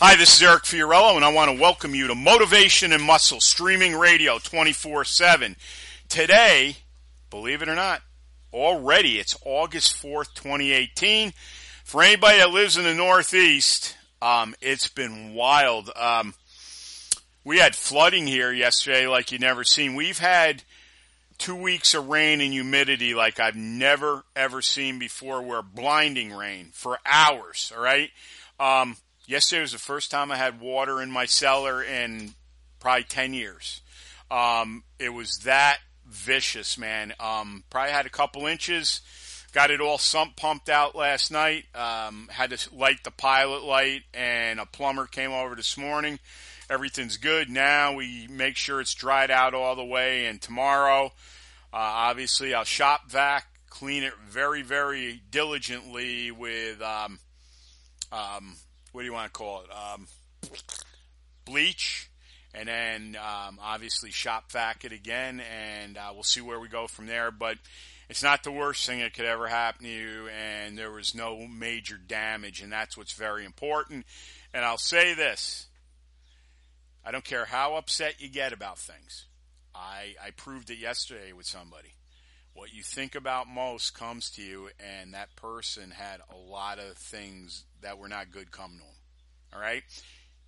Hi, this is Eric Fiorillo, and I want to welcome you to Motivation and Muscle Streaming Radio 24 7. Today, believe it or not, already it's August 4th, 2018. For anybody that lives in the Northeast, um, it's been wild. Um, we had flooding here yesterday like you never seen. We've had two weeks of rain and humidity like I've never ever seen before. Where blinding rain for hours. All right. Um, yesterday was the first time I had water in my cellar in probably 10 years. Um, it was that vicious, man. Um, probably had a couple inches. Got it all sump pumped out last night. Um, had to light the pilot light, and a plumber came over this morning. Everything's good now. We make sure it's dried out all the way, and tomorrow, uh, obviously, I'll shop vac, clean it very, very diligently with um, um, what do you want to call it? Um, bleach, and then um, obviously shop vac it again, and uh, we'll see where we go from there. But it's not the worst thing that could ever happen to you, and there was no major damage, and that's what's very important. And I'll say this I don't care how upset you get about things. I, I proved it yesterday with somebody. What you think about most comes to you, and that person had a lot of things that were not good come to them. All right?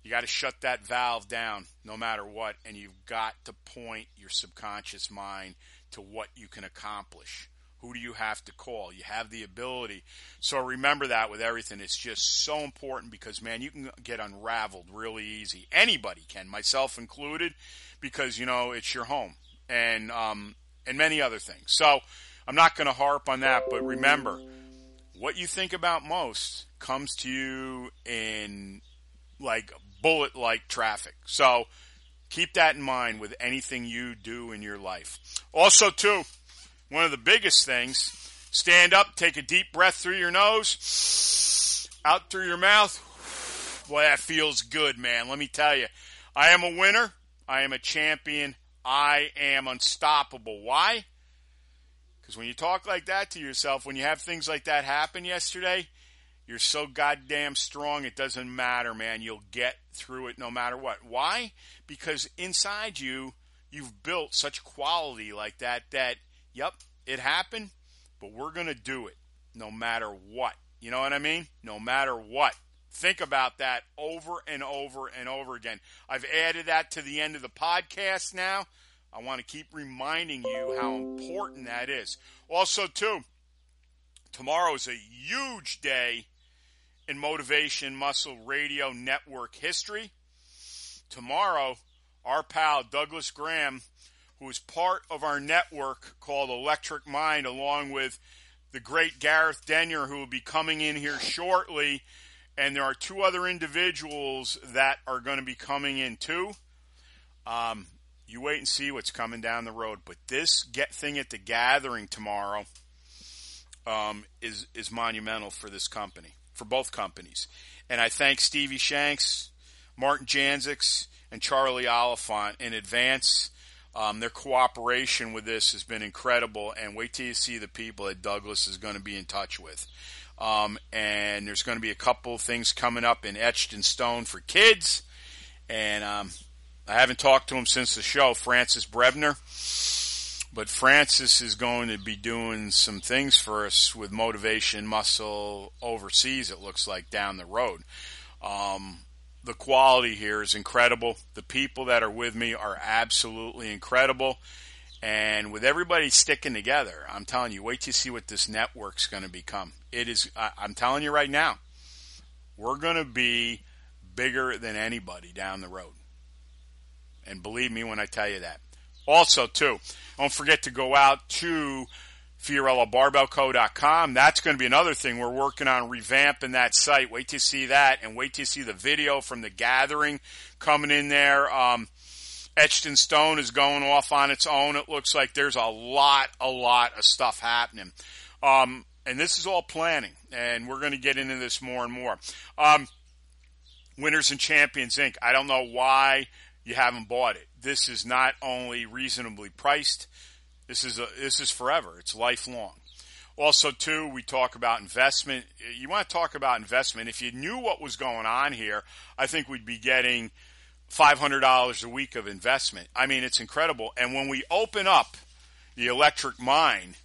You got to shut that valve down no matter what, and you've got to point your subconscious mind to what you can accomplish. Who do you have to call? You have the ability. So remember that with everything. It's just so important because, man, you can get unraveled really easy. Anybody can, myself included, because, you know, it's your home and, um, and many other things. So I'm not going to harp on that, but remember, what you think about most comes to you in like bullet like traffic. So keep that in mind with anything you do in your life. Also, too, one of the biggest things stand up, take a deep breath through your nose, out through your mouth. Boy, that feels good, man. Let me tell you, I am a winner. I am a champion. I am unstoppable. Why? Because when you talk like that to yourself, when you have things like that happen yesterday, you're so goddamn strong, it doesn't matter, man. You'll get through it no matter what. Why? Because inside you, you've built such quality like that that, yep, it happened, but we're going to do it no matter what. You know what I mean? No matter what. Think about that over and over and over again. I've added that to the end of the podcast now. I want to keep reminding you how important that is. Also, too, tomorrow is a huge day in Motivation Muscle Radio Network history. Tomorrow, our pal Douglas Graham, who is part of our network called Electric Mind, along with the great Gareth Denyer, who will be coming in here shortly. And there are two other individuals that are going to be coming in too. Um, you wait and see what's coming down the road. But this get thing at the gathering tomorrow um, is is monumental for this company for both companies. And I thank Stevie Shanks, Martin Janzix, and Charlie Oliphant in advance. Um, their cooperation with this has been incredible, and wait till you see the people that Douglas is going to be in touch with. Um, and there's going to be a couple things coming up in Etched in Stone for kids. And um, I haven't talked to him since the show, Francis Brebner. But Francis is going to be doing some things for us with motivation muscle overseas, it looks like, down the road. Um, the quality here is incredible. The people that are with me are absolutely incredible. And with everybody sticking together, I'm telling you, wait to see what this network's going to become. It is, I, I'm telling you right now, we're going to be bigger than anybody down the road. And believe me when I tell you that. Also, too, don't forget to go out to FiorilloBarbellCo.com. That's going to be another thing. We're working on revamping that site. Wait to see that and wait to see the video from the gathering coming in there. Um, Etched in Stone is going off on its own. It looks like there's a lot, a lot of stuff happening. Um, and this is all planning, and we're going to get into this more and more. Um, Winners and Champions Inc. I don't know why you haven't bought it. This is not only reasonably priced. This is a, this is forever. It's lifelong. Also, too, we talk about investment. You want to talk about investment. If you knew what was going on here, I think we'd be getting $500 a week of investment. I mean, it's incredible. And when we open up the electric mind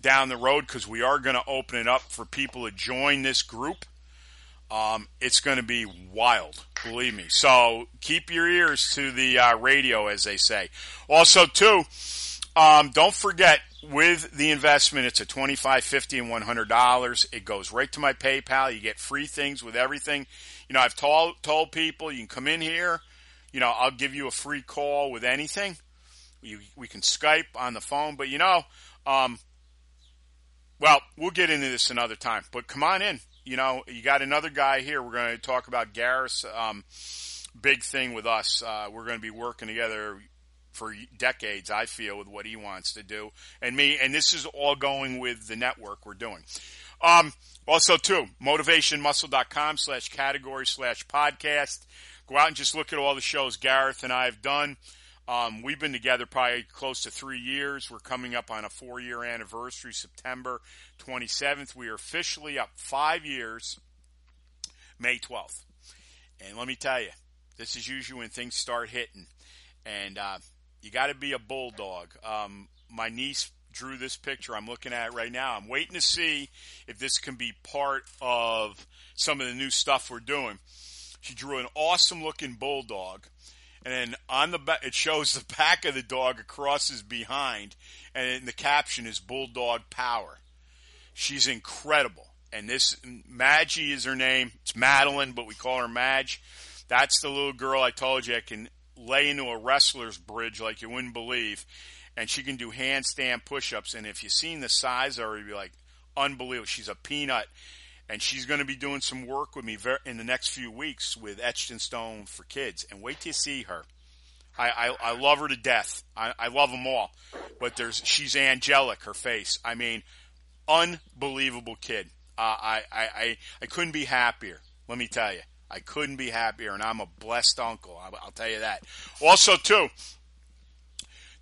down the road, because we are going to open it up for people to join this group, um, it's going to be wild, believe me. So keep your ears to the uh, radio, as they say. Also, too, um, don't forget with the investment, it's a $25, 50 and one hundred dollars. It goes right to my PayPal. You get free things with everything. You know, I've told told people you can come in here. You know, I'll give you a free call with anything. You, we can Skype on the phone, but you know, um, well, we'll get into this another time. But come on in you know, you got another guy here. We're going to talk about Gareth's um, big thing with us. Uh, we're going to be working together for decades, I feel, with what he wants to do and me. And this is all going with the network we're doing. Um, also, too, motivationmuscle.com slash category slash podcast. Go out and just look at all the shows Gareth and I have done. Um, we've been together probably close to three years. We're coming up on a four year anniversary, September 27th. We are officially up five years, May 12th. And let me tell you, this is usually when things start hitting. And uh, you got to be a bulldog. Um, my niece drew this picture I'm looking at it right now. I'm waiting to see if this can be part of some of the new stuff we're doing. She drew an awesome looking bulldog and then on the back, it shows the back of the dog across his behind, and the caption is Bulldog Power. She's incredible. And this, Maggie is her name. It's Madeline, but we call her Madge. That's the little girl I told you I can lay into a wrestler's bridge like you wouldn't believe. And she can do handstand push ups. And if you've seen the size of her, you'd be like, unbelievable. She's a peanut and she's going to be doing some work with me in the next few weeks with Etched in Stone for Kids. And wait till you see her. I, I, I love her to death. I, I love them all, but there's she's angelic. Her face. I mean, unbelievable kid. Uh, I, I, I I couldn't be happier. Let me tell you, I couldn't be happier, and I'm a blessed uncle. I'll, I'll tell you that. Also, too,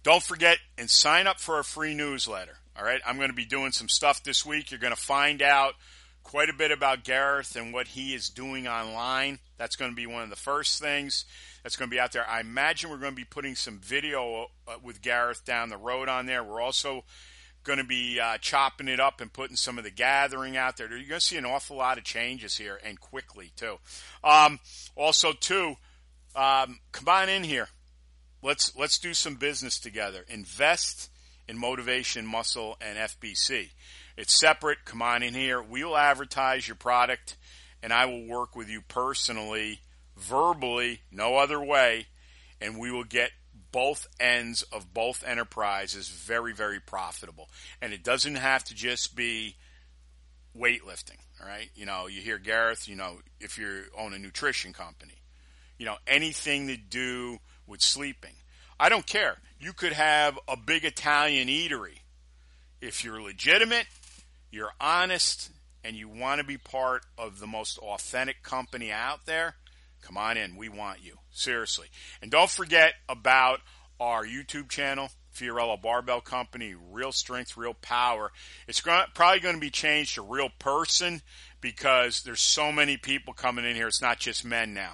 don't forget and sign up for a free newsletter. All right, I'm going to be doing some stuff this week. You're going to find out quite a bit about Gareth and what he is doing online. That's going to be one of the first things that's going to be out there. I imagine we're going to be putting some video uh, with Gareth down the road on there. We're also going to be uh, chopping it up and putting some of the gathering out there. You're going to see an awful lot of changes here and quickly too. Um, also, too, um, come on in here. Let's let's do some business together. Invest in motivation, muscle, and FBC. It's separate. Come on in here. We will advertise your product and I will work with you personally, verbally, no other way, and we will get both ends of both enterprises very, very profitable. And it doesn't have to just be weightlifting, all right? You know, you hear Gareth, you know, if you own a nutrition company, you know, anything to do with sleeping. I don't care. You could have a big Italian eatery. If you're legitimate you're honest, and you want to be part of the most authentic company out there, come on in. We want you. Seriously. And don't forget about our YouTube channel, Fiorillo Barbell Company, Real Strength, Real Power. It's probably going to be changed to Real Person because there's so many people coming in here. It's not just men now.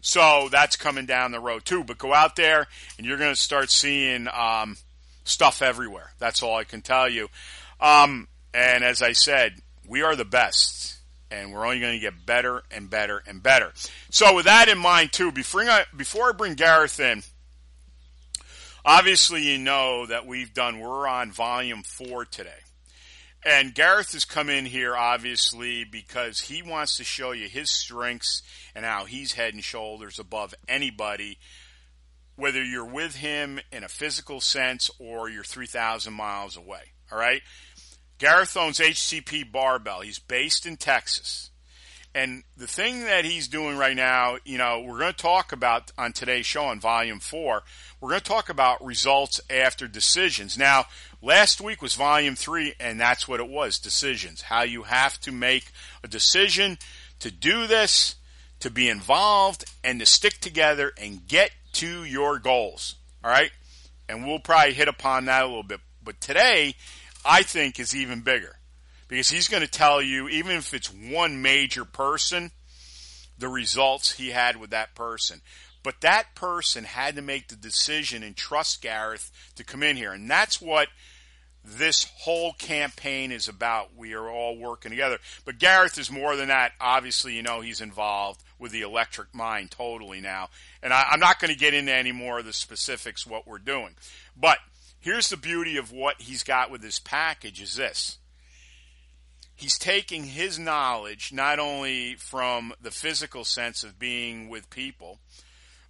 So that's coming down the road too. But go out there and you're going to start seeing um, stuff everywhere. That's all I can tell you. Um, and as I said, we are the best, and we're only going to get better and better and better. So, with that in mind, too, before I, before I bring Gareth in, obviously you know that we've done, we're on volume four today. And Gareth has come in here, obviously, because he wants to show you his strengths and how he's head and shoulders above anybody, whether you're with him in a physical sense or you're 3,000 miles away. All right? Gareth owns HCP Barbell. He's based in Texas. And the thing that he's doing right now, you know, we're going to talk about on today's show on volume four, we're going to talk about results after decisions. Now, last week was volume three, and that's what it was decisions. How you have to make a decision to do this, to be involved, and to stick together and get to your goals. All right? And we'll probably hit upon that a little bit. But today, I think, is even bigger because he's going to tell you, even if it's one major person, the results he had with that person. But that person had to make the decision and trust Gareth to come in here. And that's what this whole campaign is about. We are all working together. But Gareth is more than that. Obviously, you know, he's involved with the electric mind totally now. And I, am not going to get into any more of the specifics what we're doing. But here's the beauty of what he's got with this package is this he's taking his knowledge not only from the physical sense of being with people,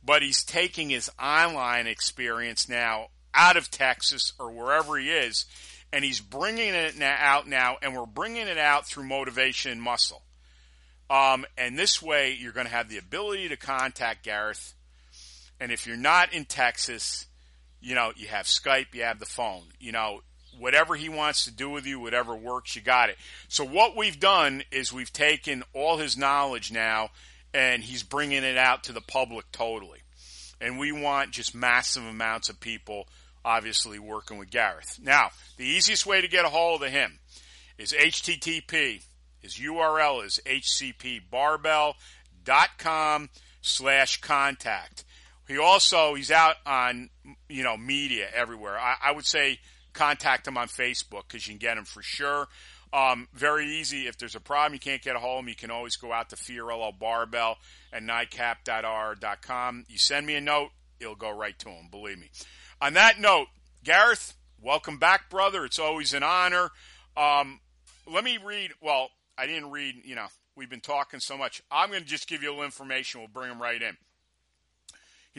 but he's taking his online experience now out of Texas or wherever he is, and he's bringing it out now, and we're bringing it out through motivation and muscle. Um, and this way, you're going to have the ability to contact Gareth. And if you're not in Texas, you know, you have Skype, you have the phone. You know, whatever he wants to do with you, whatever works, you got it. So what we've done is we've taken all his knowledge now and he's bringing it out to the public totally. And we want just massive amounts of people obviously working with Gareth. Now, the easiest way to get a hold of him is HTTP. His URL is hcpbarbell.com slash contact. He also, he's out on, you know, media everywhere. I, I would say contact him on Facebook because you can get him for sure. Um, very easy. If there's a problem, you can't get a hold of him, you can always go out to Fiorillo Barbell at nightcap.r.com. You send me a note, it'll go right to him, believe me. On that note, Gareth, welcome back, brother. It's always an honor. Um, let me read, well, I didn't read, you know, we've been talking so much. I'm going to just give you a little information. We'll bring him right in.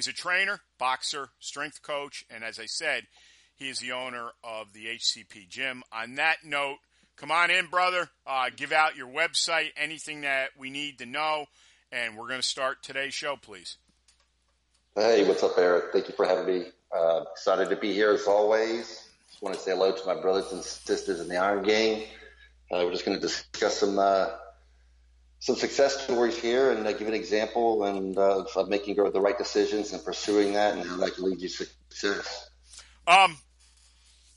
He's a trainer, boxer, strength coach, and as I said, he is the owner of the HCP Gym. On that note, come on in, brother. Uh, give out your website, anything that we need to know, and we're going to start today's show, please. Hey, what's up, Eric? Thank you for having me. Uh, excited to be here as always. Just want to say hello to my brothers and sisters in the Iron Gang. Uh, we're just going to discuss some uh, some success stories here and uh, give an example and uh, of making the right decisions and pursuing that and how that can lead you to success. Um,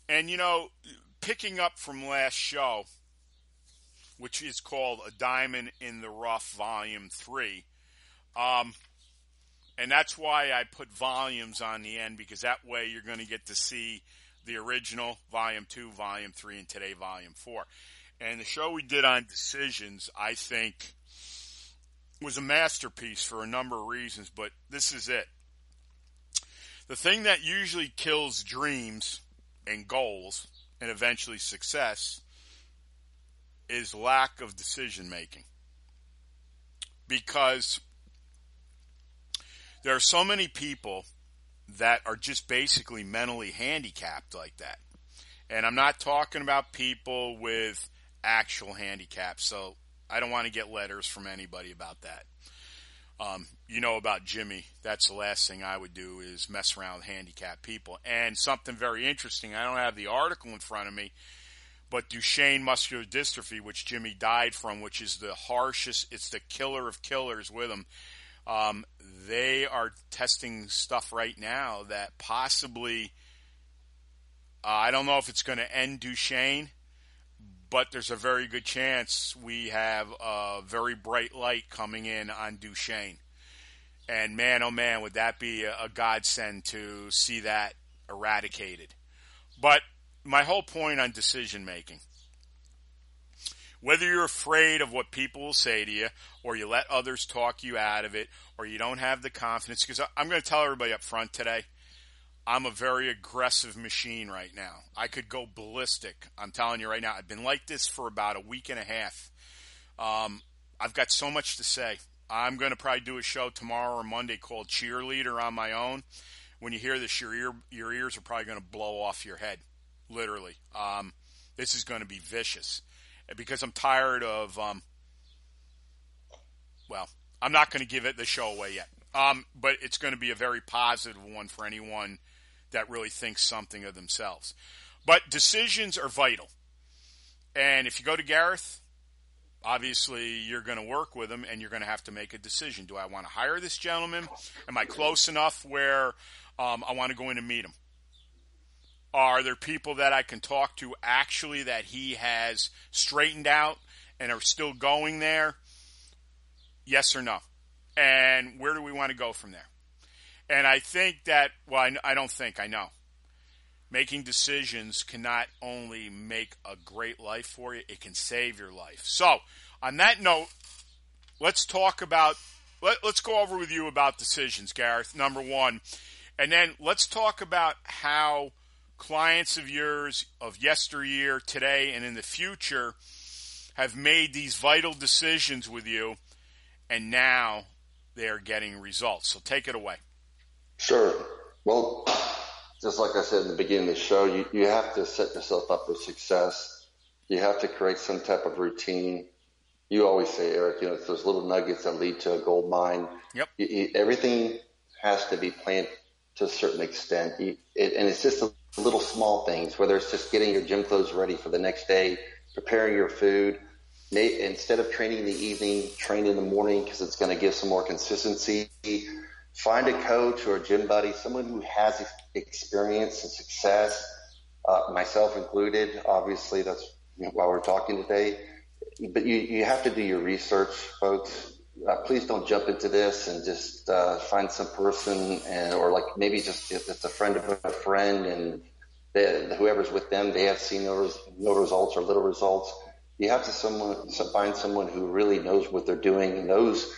and you know, picking up from last show, which is called A Diamond in the Rough Volume 3, um, and that's why I put volumes on the end because that way you're going to get to see the original Volume 2, Volume 3, and today Volume 4. And the show we did on decisions, I think, was a masterpiece for a number of reasons, but this is it. The thing that usually kills dreams and goals and eventually success is lack of decision making. Because there are so many people that are just basically mentally handicapped like that. And I'm not talking about people with actual handicap. so I don't want to get letters from anybody about that. Um, you know about Jimmy. That's the last thing I would do is mess around with handicapped people. And something very interesting. I don't have the article in front of me, but Duchenne muscular dystrophy, which Jimmy died from, which is the harshest, it's the killer of killers with him. Um, they are testing stuff right now that possibly, uh, I don't know if it's going to end Duchenne, but there's a very good chance we have a very bright light coming in on Duchenne. And man, oh man, would that be a, godsend to see that eradicated. But my whole point on decision making whether you're afraid of what people will say to you, or you let others talk you out of it, or you don't have the confidence, because I'm going to tell everybody up front today, I'm a very aggressive machine right now. I could go ballistic. I'm telling you right now. I've been like this for about a week and a half. Um, I've got so much to say. I'm going to probably do a show tomorrow or Monday called Cheerleader on my own. When you hear this, your ear, your ears are probably going to blow off your head, literally. Um, This is going to be vicious because I'm tired of. Um, well, I'm not going to give it the show away yet, um, but it's going to be a very positive one for anyone that really thinks something of themselves. But decisions are vital, and if you go to Gareth, obviously you're going to work with him and you're going to have to make a decision. Do I want to hire this gentleman? Am I close enough where um, I want to go in and meet him? Are there people that I can talk to actually that he has straightened out and are still going there? Yes or no? And where do we want to go from there? And I think that, well, I, I don't think, I know. Making decisions can not only make a great life for you, it can save your life. So, on that note, let's talk about, let, let's go over with you about decisions, Gareth, number one. And then let's talk about how clients of yours of yesteryear, today, and in the future have made these vital decisions with you, and now they're getting results. So take it away. Sure. Well, just like I said in the beginning of the show, you, you have to set yourself up for success. You have to create some type of routine. You always say, Eric, you know, it's those little nuggets that lead to a gold mine. Yep. You, you, everything has to be planned to a certain extent. You, it, and it's just a little small things, whether it's just getting your gym clothes ready for the next day, preparing your food. May, instead of training in the evening, train in the morning because it's going to give some more consistency. Find a coach or a gym buddy, someone who has experience and success, uh, myself included. Obviously, that's you know, why we're talking today. But you, you have to do your research, folks. Uh, please don't jump into this and just uh, find some person and or like maybe just if it's a friend of a friend and they, whoever's with them they have seen no, no results or little results. You have to someone find someone who really knows what they're doing, knows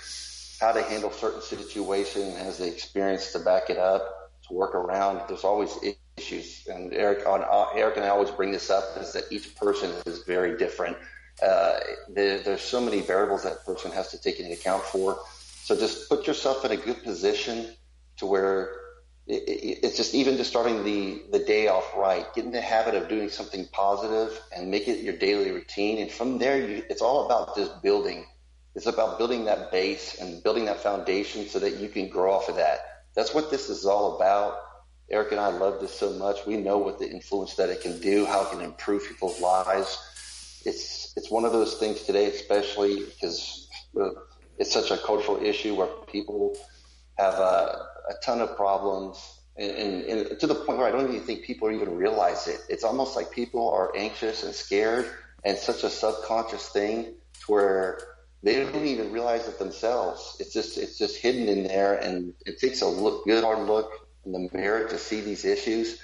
how to handle certain situations, has the experience to back it up, to work around. There's always issues, and Eric, on, uh, Eric and I always bring this up is that each person is very different uh, there, there's so many variables that person has to take into account for. So just put yourself in a good position to where it, it, it's just even just starting the, the day off right. Get in the habit of doing something positive and make it your daily routine. And from there, you, it's all about just building. It's about building that base and building that foundation so that you can grow off of that. That's what this is all about. Eric and I love this so much. We know what the influence that it can do, how it can improve people's lives. It's it's one of those things today, especially because uh, it's such a cultural issue where people have a, a ton of problems and, and, and, to the point where I don't even think people even realize it. It's almost like people are anxious and scared and such a subconscious thing to where they don't even realize it themselves. It's just, it's just hidden in there and it takes a look, good hard look in the mirror to see these issues.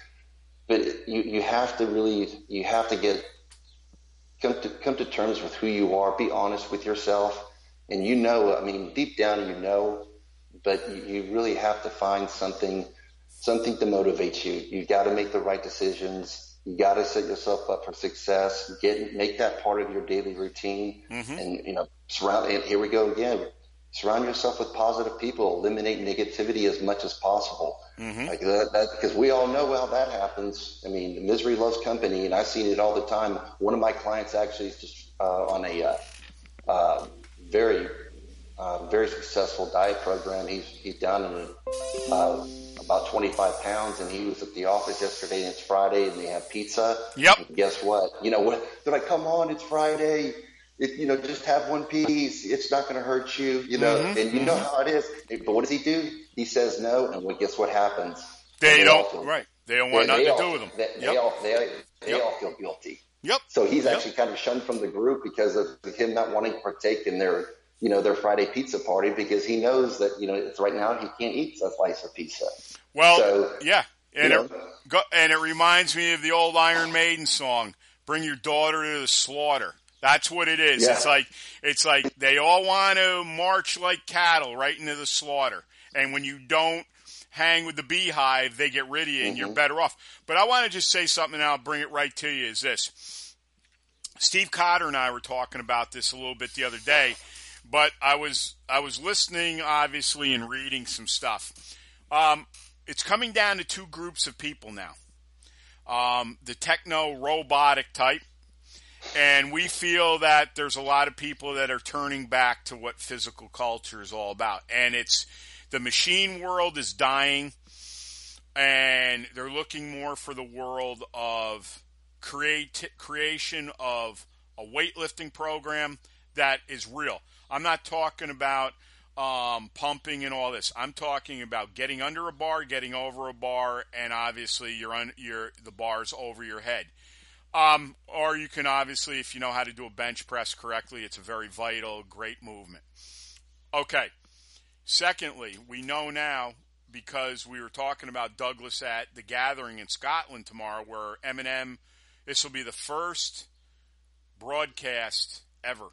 But you, you have to really, you have to get come to come to terms with who you are. Be honest with yourself, and you know. I mean, deep down, you know, but you, you really have to find something something to motivate you. You've got to make the right decisions. You got to set yourself up for success. Get make that part of your daily routine, mm-hmm. and you know, surround. And here we go again. Surround yourself with positive people. Eliminate negativity as much as possible. Mm-hmm. Like that, that, because we all know how that happens. I mean, misery loves company, and I've seen it all the time. One of my clients actually is just uh, on a uh, uh, very, uh, very successful diet program. He's he's down in uh, about 25 pounds, and he was at the office yesterday, and it's Friday, and they have pizza. Yep. And guess what? You know what? They're like, "Come on, it's Friday." It, you know, just have one piece. It's not going to hurt you, you know, mm-hmm, and you mm-hmm. know how it is. But what does he do? He says no, and well, guess what happens? They, they don't. Feel, right. They don't want nothing to all, do with him. They, yep. they all they, they yep. all feel guilty. Yep. So he's yep. actually kind of shunned from the group because of him not wanting to partake in their you know their Friday pizza party because he knows that you know it's right now he can't eat a slice of pizza. Well, so, yeah, and it and it reminds me of the old Iron Maiden song, "Bring your daughter to the slaughter." That's what it is. Yeah. It's like it's like they all want to march like cattle right into the slaughter. And when you don't hang with the beehive, they get rid of you and mm-hmm. you're better off. But I want to just say something and I'll bring it right to you is this. Steve Cotter and I were talking about this a little bit the other day, but I was I was listening obviously and reading some stuff. Um, it's coming down to two groups of people now. Um, the techno robotic type And we feel that there's a lot of people that are turning back to what physical culture is all about. And it's the machine world is dying and they're looking more for the world of create creation of a weightlifting program that is real. I'm not talking about um, pumping and all this. I'm talking about getting under a bar, getting over a bar, and obviously you're on your the bar's over your head. Um, or you can obviously, if you know how to do a bench press correctly, it's a very vital, great movement. Okay. Secondly, we know now because we were talking about Douglas at the gathering in Scotland tomorrow, where M&M. This will be the first broadcast ever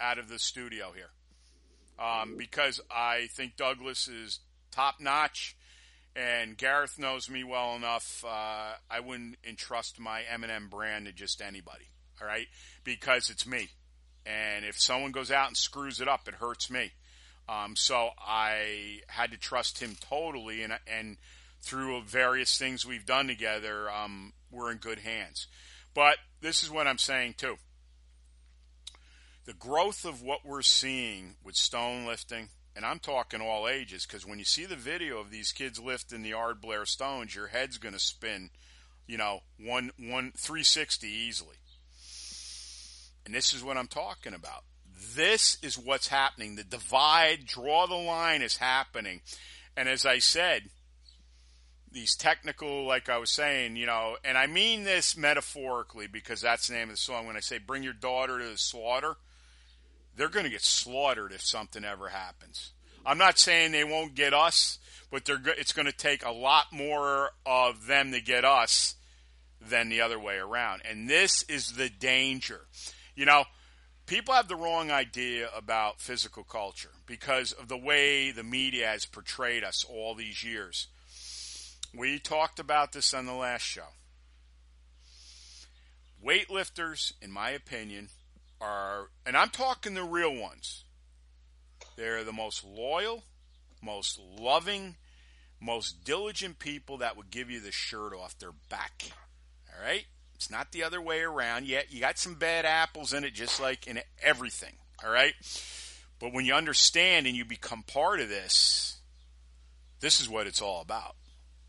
out of the studio here, um, because I think Douglas is top notch, and Gareth knows me well enough. Uh, I wouldn't entrust my M&M brand to just anybody. All right, because it's me, and if someone goes out and screws it up, it hurts me. Um, so I had to trust him totally, and and through various things we've done together, um, we're in good hands. But this is what I'm saying too. The growth of what we're seeing with stone lifting, and I'm talking all ages, because when you see the video of these kids lifting the Ardblair stones, your head's going to spin, you know, one one 360 easily. And this is what I'm talking about. This is what's happening. The divide, draw the line is happening. And as I said, these technical, like I was saying, you know, and I mean this metaphorically because that's the name of the song. When I say bring your daughter to the slaughter, they're going to get slaughtered if something ever happens. I'm not saying they won't get us, but they're it's going to take a lot more of them to get us than the other way around. And this is the danger. You know, people have the wrong idea about physical culture because of the way the media has portrayed us all these years. We talked about this on the last show. Weightlifters, in my opinion, are, and I'm talking the real ones, they're the most loyal, most loving, most diligent people that would give you the shirt off their back. All right? It's not the other way around yet. You got some bad apples in it, just like in everything. All right. But when you understand and you become part of this, this is what it's all about.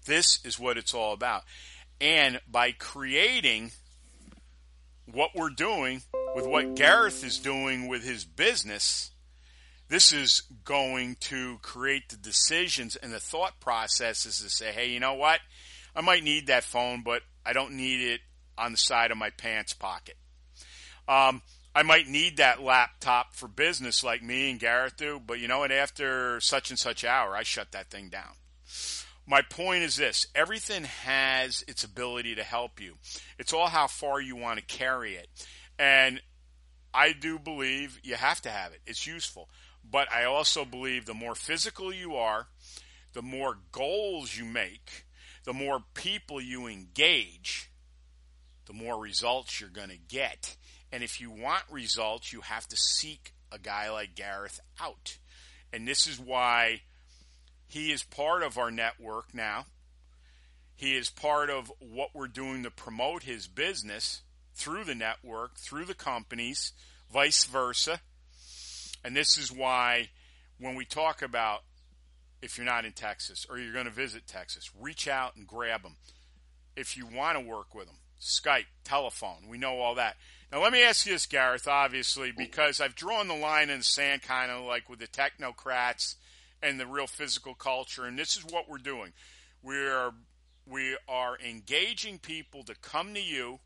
This is what it's all about. And by creating what we're doing with what Gareth is doing with his business, this is going to create the decisions and the thought processes to say, hey, you know what? I might need that phone, but I don't need it on the side of my pants pocket. Um, I might need that laptop for business like me and Gareth do, but you know what? After such and such hour, I shut that thing down. My point is this everything has its ability to help you. It's all how far you want to carry it. And I do believe you have to have it, it's useful. But I also believe the more physical you are, the more goals you make, the more people you engage, the more results you're going to get. And if you want results, you have to seek a guy like Gareth out. And this is why he is part of our network now. He is part of what we're doing to promote his business through the network, through the companies, vice versa. And this is why when we talk about if you're not in Texas or you're going to visit Texas, reach out and grab them if you want to work with them. Skype, telephone. We know all that. Now, let me ask you this, Gareth, obviously, because I've drawn the line in the sand kind of like with the technocrats and the real physical culture, and this is what we're doing. We are, we are engaging people to come to you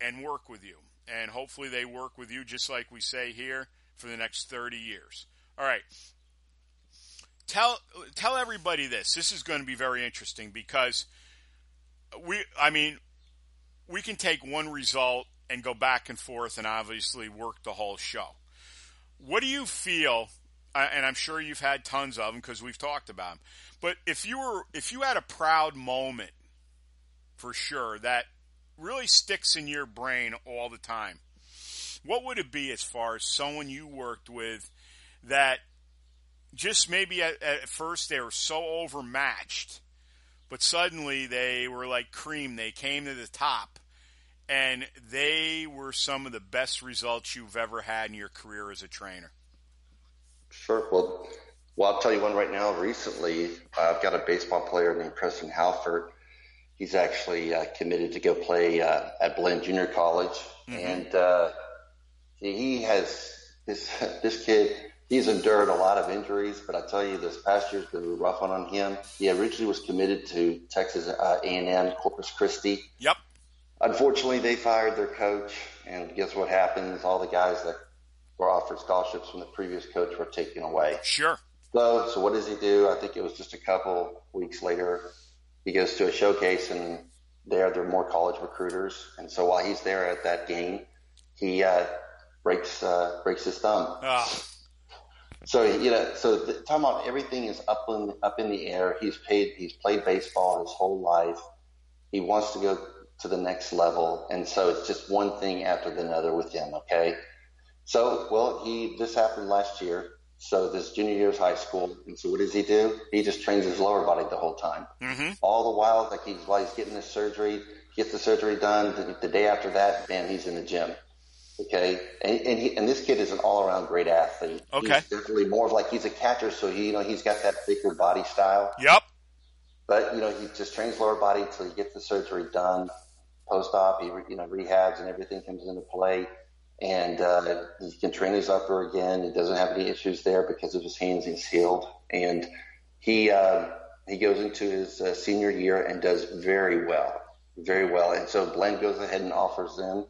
and work with you. And hopefully they work with you, just like we say here, for the next 30 years. All right. Tell, tell everybody this. This is going to be very interesting because – we, I mean, we can take one result and go back and forth and obviously work the whole show. What do you feel? And I'm sure you've had tons of them because we've talked about them. But if you were, if you had a proud moment for sure that really sticks in your brain all the time, what would it be as far as someone you worked with that just maybe at, at first they were so overmatched but suddenly they were like cream. They came to the top and they were some of the best results you've ever had in your career as a trainer? Sure. Well, well, I'll tell you one right now. Recently, I've got a baseball player named Preston Halford. He's actually uh, committed to go play uh, at Blinn Junior College, mm-hmm. and uh, he has this this kid. He's endured a lot of injuries, but I tell you, this past year's been a rough one on him. He originally was committed to Texas uh, A&M Corpus Christi. Yep. Unfortunately, they fired their coach, and guess what happens? All the guys that were offered scholarships from the previous coach were taken away. Sure. So, so what does he do? I think it was just a couple weeks later. He goes to a showcase, and there there are more college recruiters. And so while he's there at that game, he uh, breaks uh, breaks his thumb. Oh. So you know, so the, talking about everything is up in up in the air. He's paid. He's played baseball his whole life. He wants to go to the next level. And so it's just one thing after another with him. Okay. So, well, he, this happened last year. So this junior year of high school. And so what does he do? He just trains his lower body the whole time. Mm-hmm. All the while, like he's, while he's getting his surgery, gets the surgery done. The, the day after that, man, he's in the gym. Okay. And, and he, and this kid is an all around great athlete. Okay. He's definitely more of like he's a catcher. So he, you know, he's got that thicker body style. Yep. But, you know, he just trains lower body until he gets the surgery done post-op, he you know rehabs and everything comes into play, and uh, he can train his upper again. He doesn't have any issues there because of his hands. He's healed, and he uh, he goes into his uh, senior year and does very well, very well. And so Blinn goes ahead and offers them,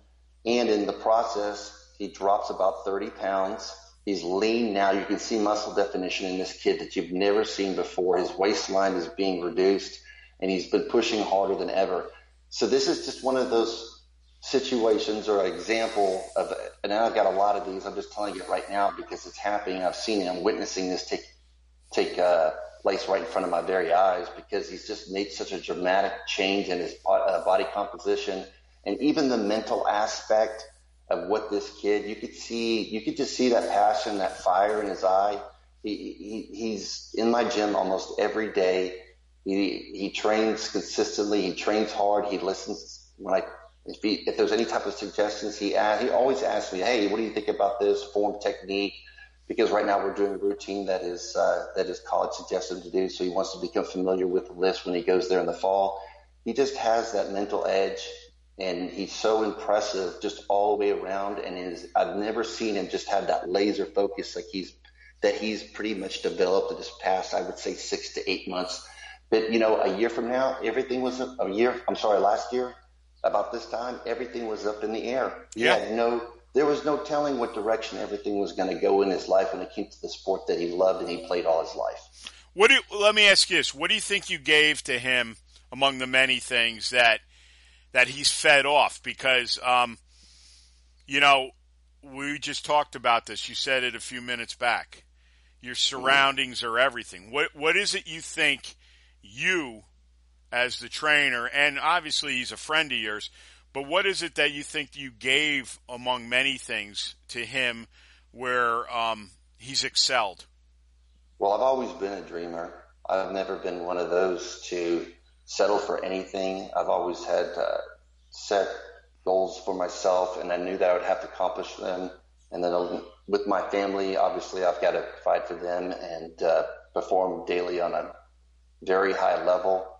and in the process, he drops about 30 pounds. He's lean now. You can see muscle definition in this kid that you've never seen before. His waistline is being reduced, and he's been pushing harder than ever. So this is just one of those situations or an example of, and I've got a lot of these. I'm just telling you right now because it's happening. I've seen it. I'm witnessing this take take uh, place right in front of my very eyes because he's just made such a dramatic change in his uh, body composition and even the mental aspect of what this kid. You could see, you could just see that passion, that fire in his eye. He, he, he's in my gym almost every day he he trains consistently. He trains hard. He listens when I if, he, if there's any type of suggestions, he ask, he always asks me, "Hey, what do you think about this form technique?" Because right now we're doing a routine that is uh, that his college suggests him to do. So he wants to become familiar with the list when he goes there in the fall. He just has that mental edge, and he's so impressive just all the way around. And is I've never seen him just have that laser focus like he's that he's pretty much developed in this past, I would say, six to eight months but you know, a year from now, everything was a year. I'm sorry, last year about this time, everything was up in the air. Yeah. He had no, there was no telling what direction everything was going to go in his life when it came to the sport that he loved and he played all his life. What do you, let me ask you this: What do you think you gave to him among the many things that that he's fed off? Because, um, you know, we just talked about this. You said it a few minutes back. Your surroundings are everything. What what is it you think? you as the trainer, and obviously he's a friend of yours. But what is it that you think you gave among many things to him where um, he's excelled? Well, I've always been a dreamer. I've never been one of those to settle for anything. I've always had uh, set goals for myself, and I knew that I would have to accomplish them. And then with my family, obviously, I've got to fight for them and uh, perform daily on a very high level.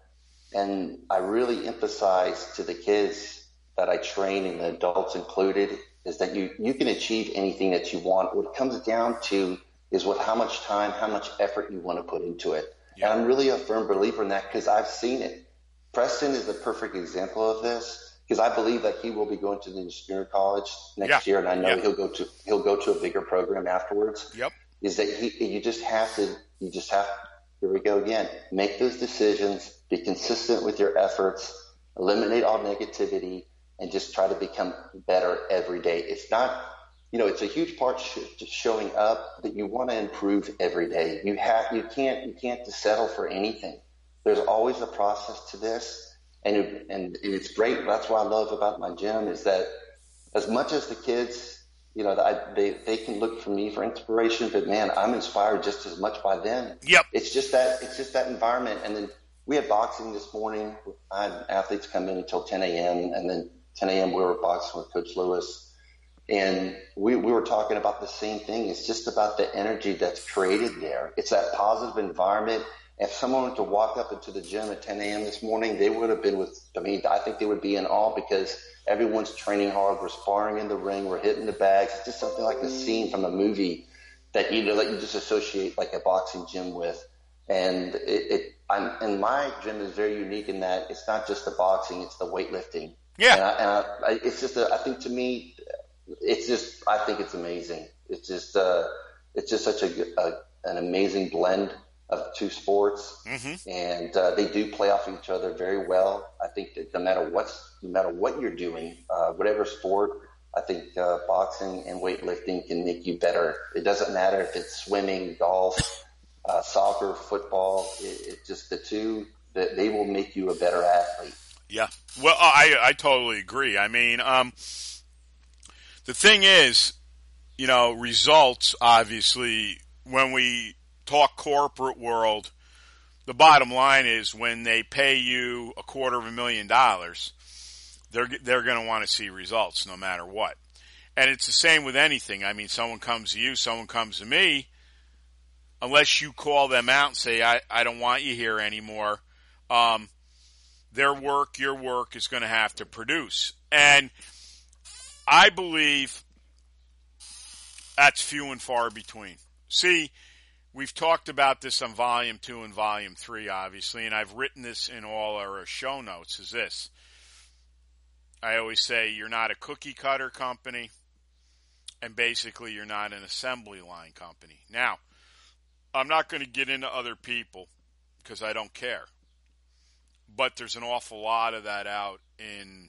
And I really emphasize to the kids that I train and the adults included is that you, you can achieve anything that you want. What it comes down to is what, how much time, how much effort you want to put into it. Yeah. And I'm really a firm believer in that because I've seen it. Preston is the perfect example of this because I believe that he will be going to the junior college next yeah. year, and I know yeah. he'll go to he'll go to a bigger program afterwards. Yep. Is that he? You just have to. You just have here we go again. Make those decisions, be consistent with your efforts, eliminate all negativity, and just try to become better every day. It's not, you know, it's a huge part just showing up that you want to improve every day. You have, you can't, you can't just settle for anything. There's always a process to this. And, and, and it's great. That's what I love about my gym is that as much as the kids you know, I, they they can look for me for inspiration, but man, I'm inspired just as much by them. Yep. It's just that it's just that environment. And then we had boxing this morning. I had athletes come in until 10 a.m. and then 10 a.m. We were boxing with Coach Lewis, and we, we were talking about the same thing. It's just about the energy that's created there. It's that positive environment. If someone were to walk up into the gym at 10 a.m. this morning, they would have been with, I mean, I think they would be in awe because everyone's training hard. We're sparring in the ring. We're hitting the bags. It's just something like a mm-hmm. scene from a movie that you know, that you just associate like a boxing gym with. And it, it I'm, and my gym is very unique in that it's not just the boxing, it's the weightlifting. Yeah. And, I, and I, it's just, a, I think to me, it's just, I think it's amazing. It's just, uh, it's just such a, a an amazing blend of two sports, Mm-hmm. and uh, they do play off each other very well. I think that no matter what's, no matter what you're doing, uh, whatever sport, I think uh, boxing and weightlifting can make you better. It doesn't matter if it's swimming, golf, uh, soccer, football. It, it just the two that they will make you a better athlete. Yeah. Well, I I totally agree. I mean, um, the thing is, you know, results obviously when we talk corporate world, the bottom line is when they pay you a quarter of a million dollars, they're they're going to want to see results no matter what. And it's the same with anything. I mean, someone comes to you, someone comes to me, unless you call them out and say, I, I don't want you here anymore, um, their work, your work is going to have to produce. And I believe that's few and far between. See, we've talked about this on volume two and volume three, obviously, and I've written this in all our show notes is this. I always say you're not a cookie cutter company, and basically you're not an assembly line company. Now, I'm not going to get into other people because I don't care. But there's an awful lot of that out in,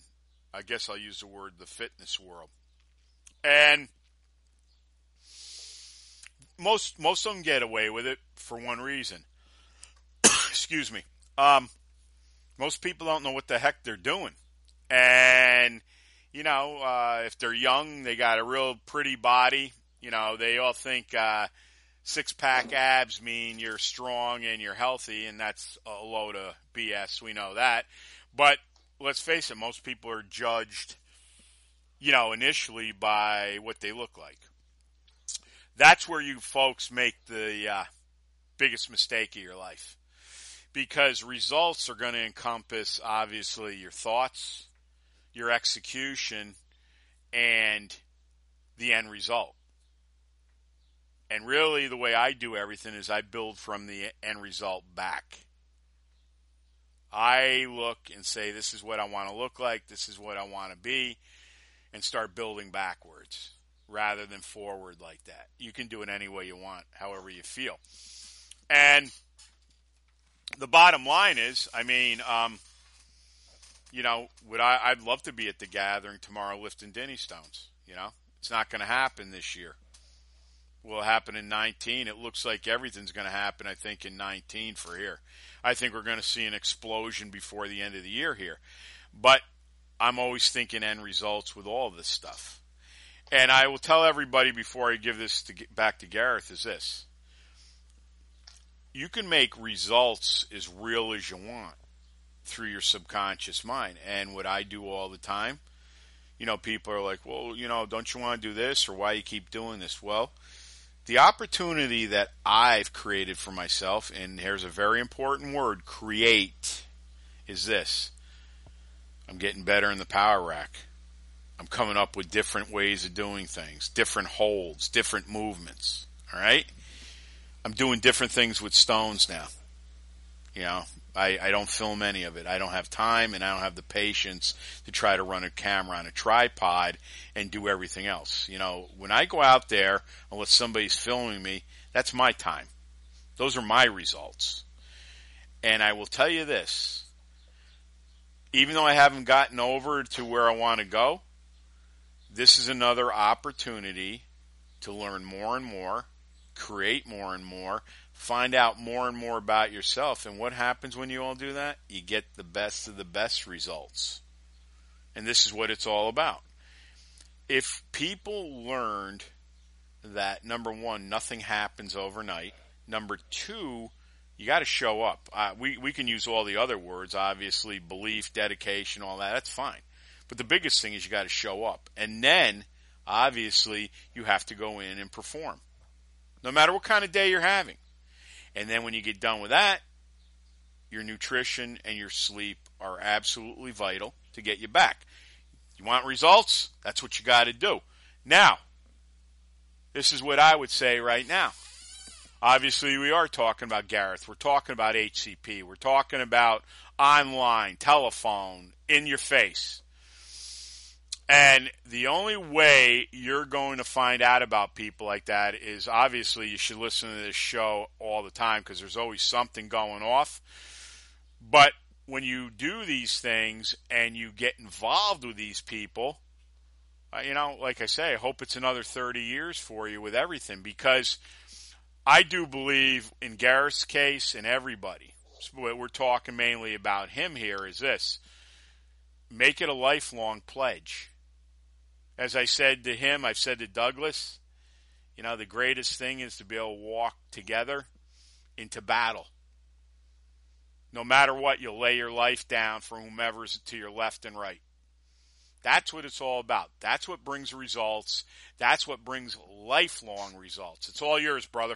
I guess I'll use the word, the fitness world. And most most of them get away with it for one reason. Excuse me. Um, most people don't know what the heck they're doing, and you know, uh, if they're young, they got a real pretty body. You know, they all think uh, six pack abs mean you're strong and you're healthy, and that's a load of BS. We know that, but let's face it, most people are judged, you know, initially by what they look like that's where you folks make the uh, biggest mistake of your life because results are going to encompass obviously your thoughts, your execution, and the end result. And really, the way I do everything is I build from the end result back. I look and say, this is what I want to look like, this is what I want to be, and start building backwards rather than forward like that. You can do it any way you want, however you feel. And the bottom line is, I mean, um, you know, would I? I'd love to be at the gathering tomorrow, lifting Dinnie stones. You know, it's not going to happen this year. Will happen in 19. It looks like everything's going to happen. I think in 19 for here. I think we're going to see an explosion before the end of the year here. But I'm always thinking end results with all this stuff. And I will tell everybody before I give this to back to Gareth is this. You can make results as real as you want through your subconscious mind. And what I do all the time, you know, people are like, well, you know, don't you want to do this or why you keep doing this? Well, the opportunity that I've created for myself, and here's a very important word create, is this. I'm getting better in the power rack. I'm coming up with different ways of doing things, different holds, different movements. All right. I'm doing different things with stones now. You know, I, I don't film any of it. I don't have time and I don't have the patience to try to run a camera on a tripod and do everything else. You know, when I go out there, unless somebody's filming me, that's my time. Those are my results. And I will tell you this, even though I haven't gotten over to where I want to go, this is another opportunity to learn more and more, create more and more, find out more and more about yourself. And what happens when you all do that? You get the best of the best results. And this is what it's all about. If people learned that, number one, nothing happens overnight, number two, you got to show up. Uh, we, we can use all the other words, obviously, belief, dedication, all that. That's fine. But the biggest thing is you got to show up. And then, obviously, you have to go in and perform. No matter what kind of day you're having. And then when you get done with that, your nutrition and your sleep are absolutely vital to get you back. You want results? That's what you got to do. Now, this is what I would say right now. Obviously, we are talking about Gareth. We're talking about HCP. We're talking about online, telephone, in your face. And the only way you're going to find out about people like that is obviously you should listen to this show all the time because there's always something going off. But when you do these things and you get involved with these people, uh, you know, like I say, I hope it's another 30 years for you with everything because I do believe in Gareth's case and everybody. What we're talking mainly about him here is this make it a lifelong pledge. As I said to him, I've said to Douglas, you know, the greatest thing is to be able to walk together into battle. No matter what, you'll lay your life down for whomever's to your left and right. That's what it's all about. That's what brings results. That's what brings lifelong results. It's all yours, brother.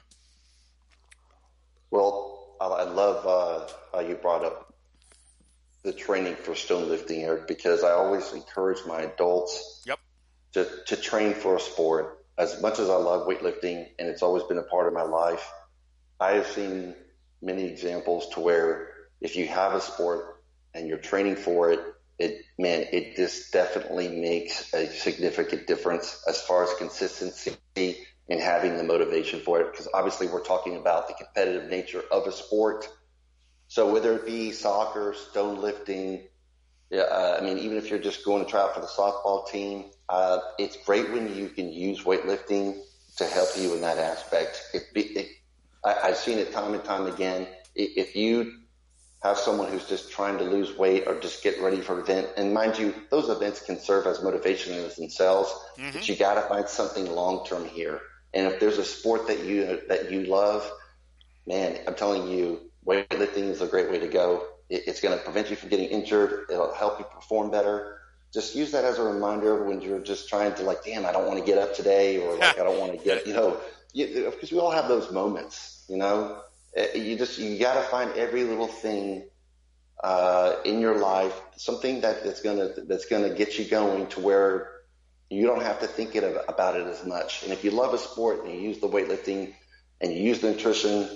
Well, I love uh, how you brought up the training for stone lifting, Eric, because I always encourage my adults yep. To, to train for a sport. As much as I love weightlifting and it's always been a part of my life, I have seen many examples to where if you have a sport and you're training for it, it man, it just definitely makes a significant difference as far as consistency and having the motivation for it. Because obviously, we're talking about the competitive nature of a sport. So whether it be soccer, stone lifting, yeah, uh, I mean, even if you're just going to try out for the softball team, uh, it's great when you can use weightlifting to help you in that aspect. It, it, I, I've seen it time and time again. If you have someone who's just trying to lose weight or just get ready for an event. And mind you, those events can serve as motivation in themselves, mm-hmm. but you got to find something long term here. And if there's a sport that you that you love, man, I'm telling you, weightlifting is a great way to go. It, it's going to prevent you from getting injured. It'll help you perform better. Just use that as a reminder when you're just trying to like, damn, I don't want to get up today, or like I don't want to get, you know, because we all have those moments, you know uh, you just you got to find every little thing uh, in your life, something that, that's gonna that's gonna get you going to where you don't have to think it about it as much. And if you love a sport and you use the weightlifting and you use the nutrition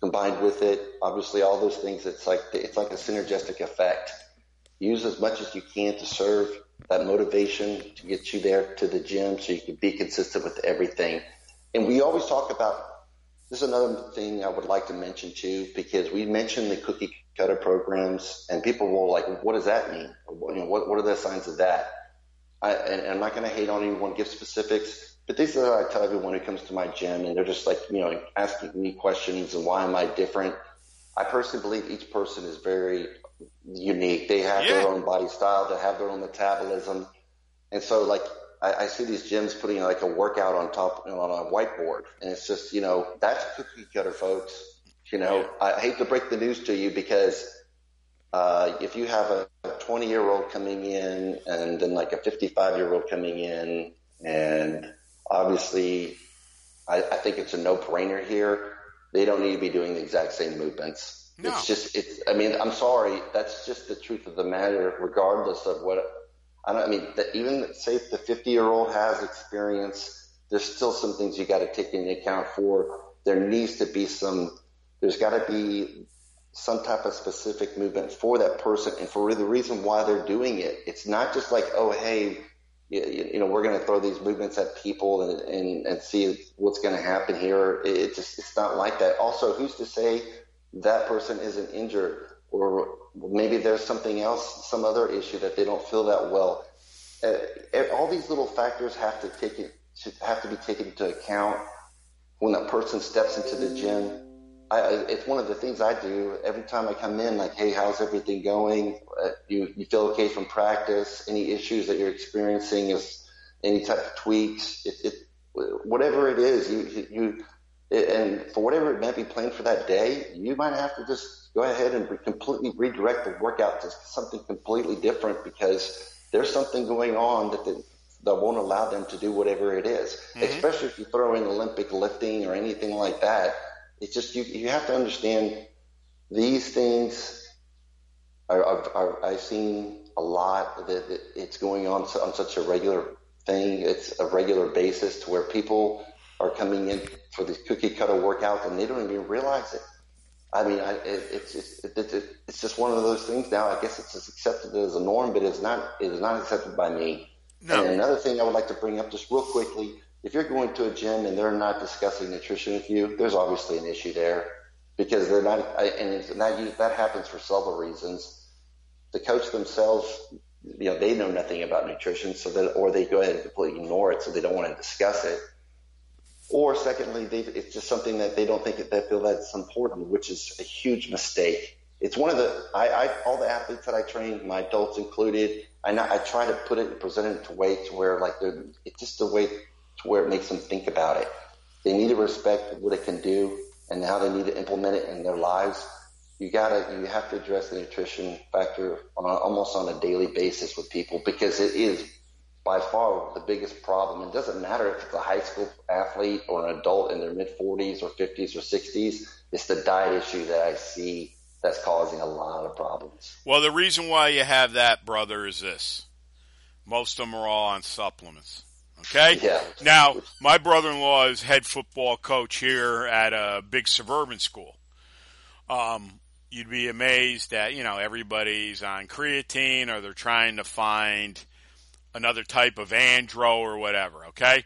combined with it, obviously all those things, it's like it's like a synergistic effect. Use as much as you can to serve that motivation to get you there to the gym so you can be consistent with everything. And we always talk about this is another thing I would like to mention too, because we mentioned the cookie cutter programs, and people will like, what does that mean? What, you know, what, what are the signs of that? I, and, and I'm not going to hate on anyone, give specifics, but these are what I tell everyone who comes to my gym, and they're just like, you know, asking me questions and why am I different? I personally believe each person is very unique. They have yeah. their own body style, they have their own metabolism, and so like I, I see these gyms putting like a workout on top you know, on a whiteboard, and it's just you know that's cookie cutter, folks. You know, I hate to break the news to you because uh, if you have a 20 year old coming in and then like a 55 year old coming in, and obviously, I, I think it's a no brainer here. They don't need to be doing the exact same movements. No. It's just, it's, I mean, I'm sorry. That's just the truth of the matter, regardless of what I, don't, I mean, the, even say if the 50 year old has experience, there's still some things you got to take into account for. There needs to be some, there's got to be some type of specific movement for that person and for the reason why they're doing it. It's not just like, oh, hey, you, know, we're going to throw these movements at people and, and, and see what's going to happen here. It just, it's not like that. Also, who's to say that person isn't injured or maybe there's something else, some other issue that they don't feel that well. Uh, all these little factors have to take it, have to be taken into account when a person steps into the gym. I, it's one of the things I do every time I come in. Like, hey, how's everything going? Uh, you you feel okay from practice? Any issues that you're experiencing? Is any type of tweaks? It, it whatever it is, you you and for whatever it might be planned for that day, you might have to just go ahead and completely redirect the workout to something completely different because there's something going on that the, that won't allow them to do whatever it is. Mm-hmm. Especially if you throw in Olympic lifting or anything like that. It's just you you have to understand these things. Are, are, are I've seen a lot that, it's going on on such a regular thing. It's a regular basis to where people are coming in for these cookie cutter workouts and they don't even realize it. I mean, I, it, it's just, it, it, it's just one of those things now. I guess it's just accepted as a norm, but it's not. It is not accepted by me. No. And another thing I would like to bring up just real quickly: if you're going to a gym and they're not discussing nutrition with you, there's obviously an issue there because they're not. And that that happens for several reasons. The coach themselves, you know, they know nothing about nutrition, so that or they go ahead and completely ignore it, so they don't want to discuss it or secondly, they, it's just something that they don't think that they feel that's important, which is a huge mistake. It's one of the, I, I all the athletes that I train, my adults included, I, I try to put it and present it to way to where like they're, it's just the way to where it makes them think about it. They need to respect what it can do and how they need to implement it in their lives. You gotta, you have to address the nutrition factor on a, almost on a daily basis with people because it is by far the biggest problem. It doesn't matter if it's a high school athlete or an adult in their mid 40s or 50s or 60s. It's the diet issue that I see that's causing a lot of problems. Well, the reason why you have that, brother, is this. Most of them are all on supplements. Okay? Yeah. Now, my brother in law is head football coach here at a big suburban school. Um, you'd be amazed that, you know, everybody's on creatine or they're trying to find another type of andro or whatever, okay?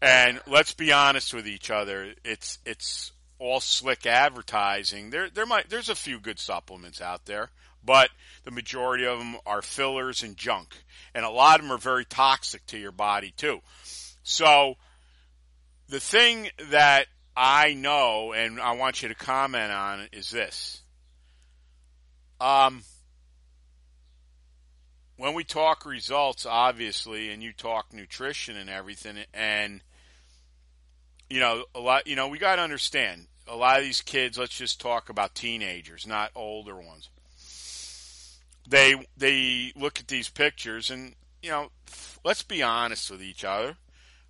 And let's be honest with each other. It's it's all slick advertising. There there might there's a few good supplements out there, but the majority of them are fillers and junk. And a lot of them are very toxic to your body too. So the thing that I know and I want you to comment on is this. Um when we talk results, obviously, and you talk nutrition and everything, and you know a lot, you know we got to understand a lot of these kids. Let's just talk about teenagers, not older ones. They they look at these pictures, and you know, let's be honest with each other.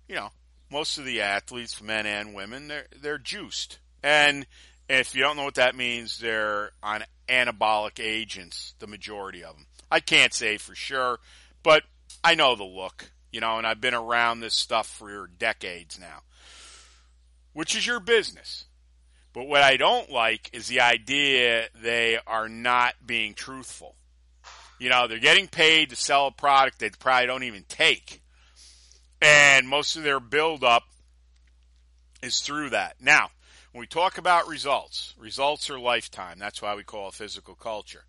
You know, most of the athletes, men and women, they're they're juiced, and if you don't know what that means, they're on anabolic agents. The majority of them I can't say for sure, but I know the look, you know, and I've been around this stuff for decades now, which is your business. But what I don't like is the idea they are not being truthful. You know, they're getting paid to sell a product they probably don't even take. And most of their buildup is through that. Now, when we talk about results, results are lifetime. That's why we call it physical culture.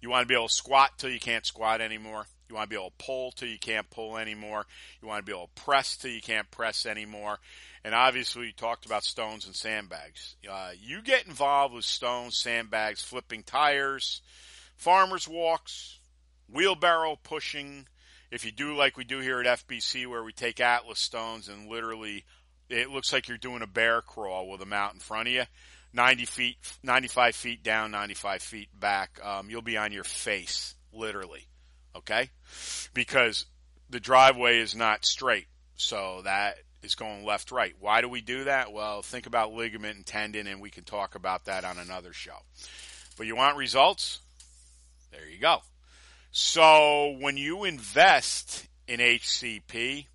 You want to be able to squat till you can't squat anymore. You want to be able to pull till you can't pull anymore. You want to be able to press till you can't press anymore. And obviously, we talked about stones and sandbags. Uh, you get involved with stones, sandbags, flipping tires, farmers walks, wheelbarrow pushing. If you do like we do here at FBC, where we take Atlas stones and literally, it looks like you're doing a bear crawl with them out in front of you. 90 feet, 95 feet down, 95 feet back, um, you'll be on your face, literally. Okay? Because the driveway is not straight. So that is going left right. Why do we do that? Well, think about ligament and tendon, and we can talk about that on another show. But you want results? There you go. So when you invest in HCP,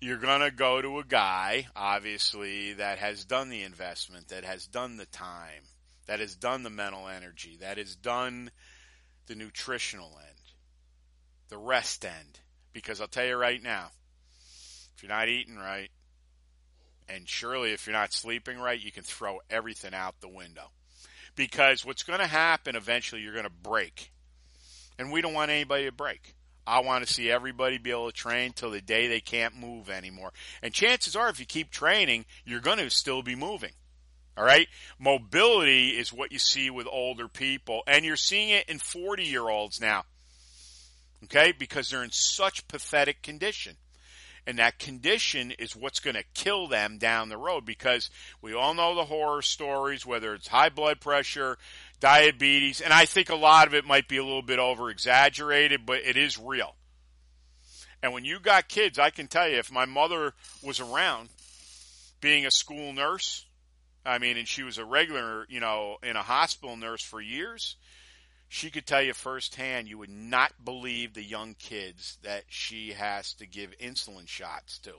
you're going to go to a guy, obviously, that has done the investment, that has done the time, that has done the mental energy, that has done the nutritional end, the rest end. Because I'll tell you right now, if you're not eating right, and surely if you're not sleeping right, you can throw everything out the window. Because what's going to happen eventually, you're going to break. And we don't want anybody to break. I want to see everybody be able to train till the day they can't move anymore. And chances are, if you keep training, you're going to still be moving. All right. Mobility is what you see with older people, and you're seeing it in 40 year olds now. Okay. Because they're in such pathetic condition. And that condition is what's going to kill them down the road because we all know the horror stories, whether it's high blood pressure, diabetes, and I think a lot of it might be a little bit over exaggerated, but it is real. And when you got kids, I can tell you, if my mother was around being a school nurse, I mean, and she was a regular, you know, in a hospital nurse for years, she could tell you firsthand you would not believe the young kids that she has to give insulin shots to.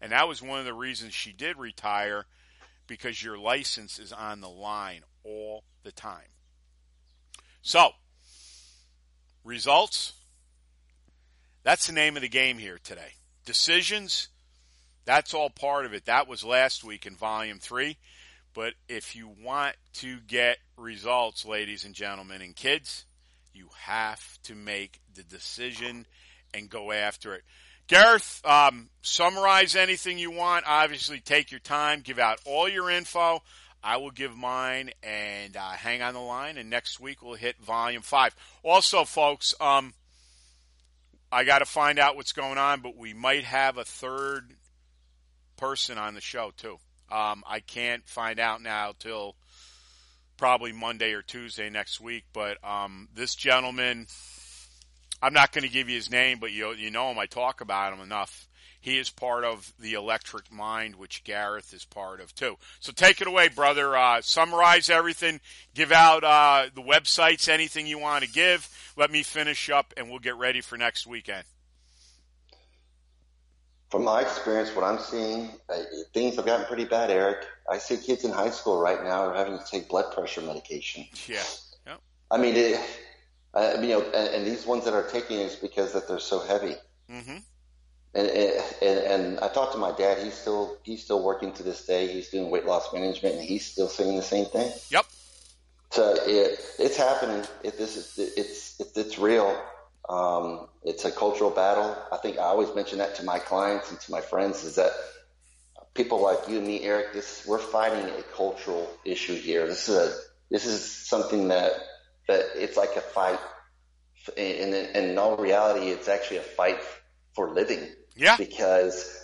And that was one of the reasons she did retire because your license is on the line all the time. So, results. That's the name of the game here today. Decisions. That's all part of it. That was last week in volume three. But if you want to get results, ladies and gentlemen, and kids, you have to make the decision and go after it. Gareth, um, summarize anything you want. Obviously, take your time, give out all your info. I will give mine and uh, hang on the line. And next week we'll hit volume five. Also, folks, um, I got to find out what's going on, but we might have a third person on the show too. Um, I can't find out now till probably Monday or Tuesday next week. But um, this gentleman, I'm not going to give you his name, but you you know him. I talk about him enough. He is part of the Electric Mind, which Gareth is part of too. So take it away, brother. Uh, summarize everything. Give out uh, the websites, anything you want to give. Let me finish up, and we'll get ready for next weekend. From my experience, what I'm seeing, uh, things have gotten pretty bad, Eric. I see kids in high school right now are having to take blood pressure medication. Yeah. Yep. I mean, it, uh, you know, and, and, these ones that are taking it is because that they're so heavy. Mm-hmm. And, and and I talked to my dad. He's still he's still working to this day. He's doing weight loss management, and he's still saying the same thing. Yep. So it, it's happening. It, this is it's it's, it's real. Um, it's a cultural battle. I think I always mention that to my clients and to my friends is that people like you and me, Eric, this we're fighting a cultural issue here. This is a this is something that that it's like a fight, and, and in all reality, it's actually a fight for living. Yeah. Because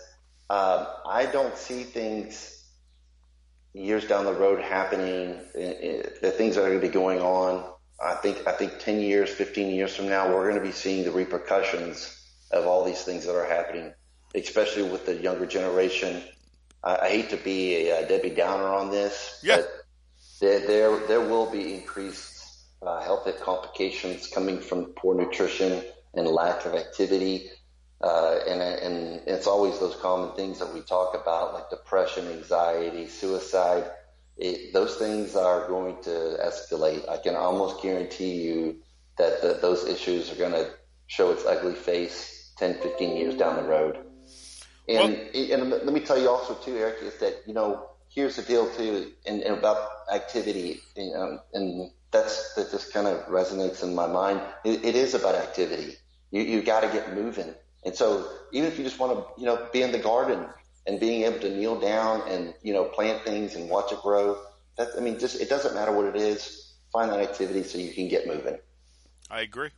um, I don't see things years down the road happening, the things that are going to be going on I think I think 10 years, 15 years from now, we're going to be seeing the repercussions of all these things that are happening, especially with the younger generation. I, I hate to be a, a Debbie Downer on this, yeah. but there, there there will be increased uh, health complications coming from poor nutrition and lack of activity. Uh, and, and it's always those common things that we talk about, like depression, anxiety, suicide it, those things are going to escalate. I can almost guarantee you that the, those issues are going to show its ugly face 10, 15 years down the road. And, well, and let me tell you also too, Eric, is that, you know, here's the deal too, and, and about activity, you know, and that's, that just kind of resonates in my mind. it, it is about activity. You, you got to get moving. And so even if you just want to, you know, be in the garden and being able to kneel down and you know plant things and watch it grow. That I mean, just it doesn't matter what it is. Find that activity so you can get moving. I agree.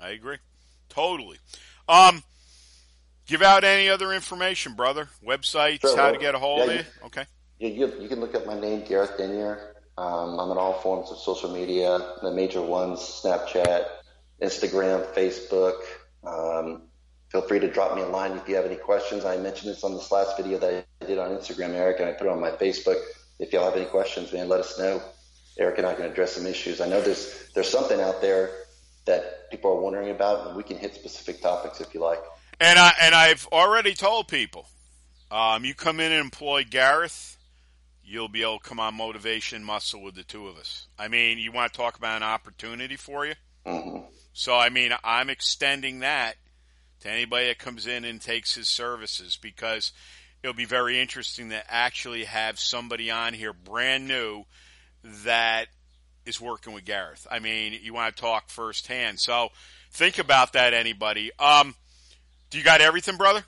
I agree. Totally. Um, give out any other information, brother. Websites, sure, how to get a hold yeah, of you. Okay. You, you, you, can look up my name, Gareth Denyer. Um, I'm on all forms of social media, the major ones: Snapchat, Instagram, Facebook. Um, Feel free to drop me a line if you have any questions. I mentioned this on this last video that I did on Instagram, Eric, and I put it on my Facebook. If y'all have any questions, man, let us know. Eric and I can address some issues. I know there's there's something out there that people are wondering about, and we can hit specific topics if you like. And I and I've already told people, um, you come in and employ Gareth, you'll be able to come on motivation muscle with the two of us. I mean, you want to talk about an opportunity for you. Mm-hmm. So I mean, I'm extending that to anybody that comes in and takes his services because it'll be very interesting to actually have somebody on here brand new that is working with Gareth. I mean, you want to talk firsthand. So think about that, anybody. Um, do you got everything, brother?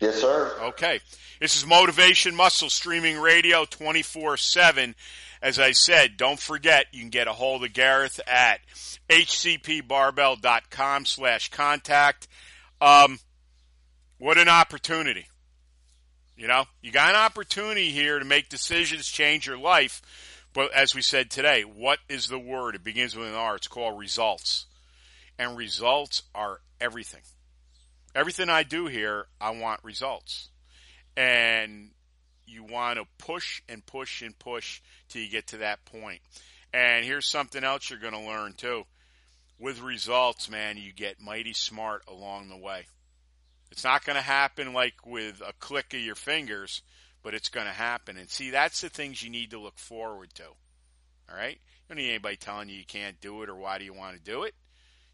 Yes, sir. Okay. This is Motivation Muscle Streaming Radio 24 7. As I said, don't forget you can get a hold of Gareth at hcpbarbell.com slash contact. Um, What an opportunity. You know, you got an opportunity here to make decisions, change your life. But as we said today, what is the word? It begins with an R. It's called results. And results are everything. Everything I do here, I want results. And you want to push and push and push till you get to that point. And here's something else you're going to learn too. With results, man, you get mighty smart along the way. It's not going to happen like with a click of your fingers, but it's going to happen. And see, that's the things you need to look forward to. All right? You don't need anybody telling you you can't do it or why do you want to do it.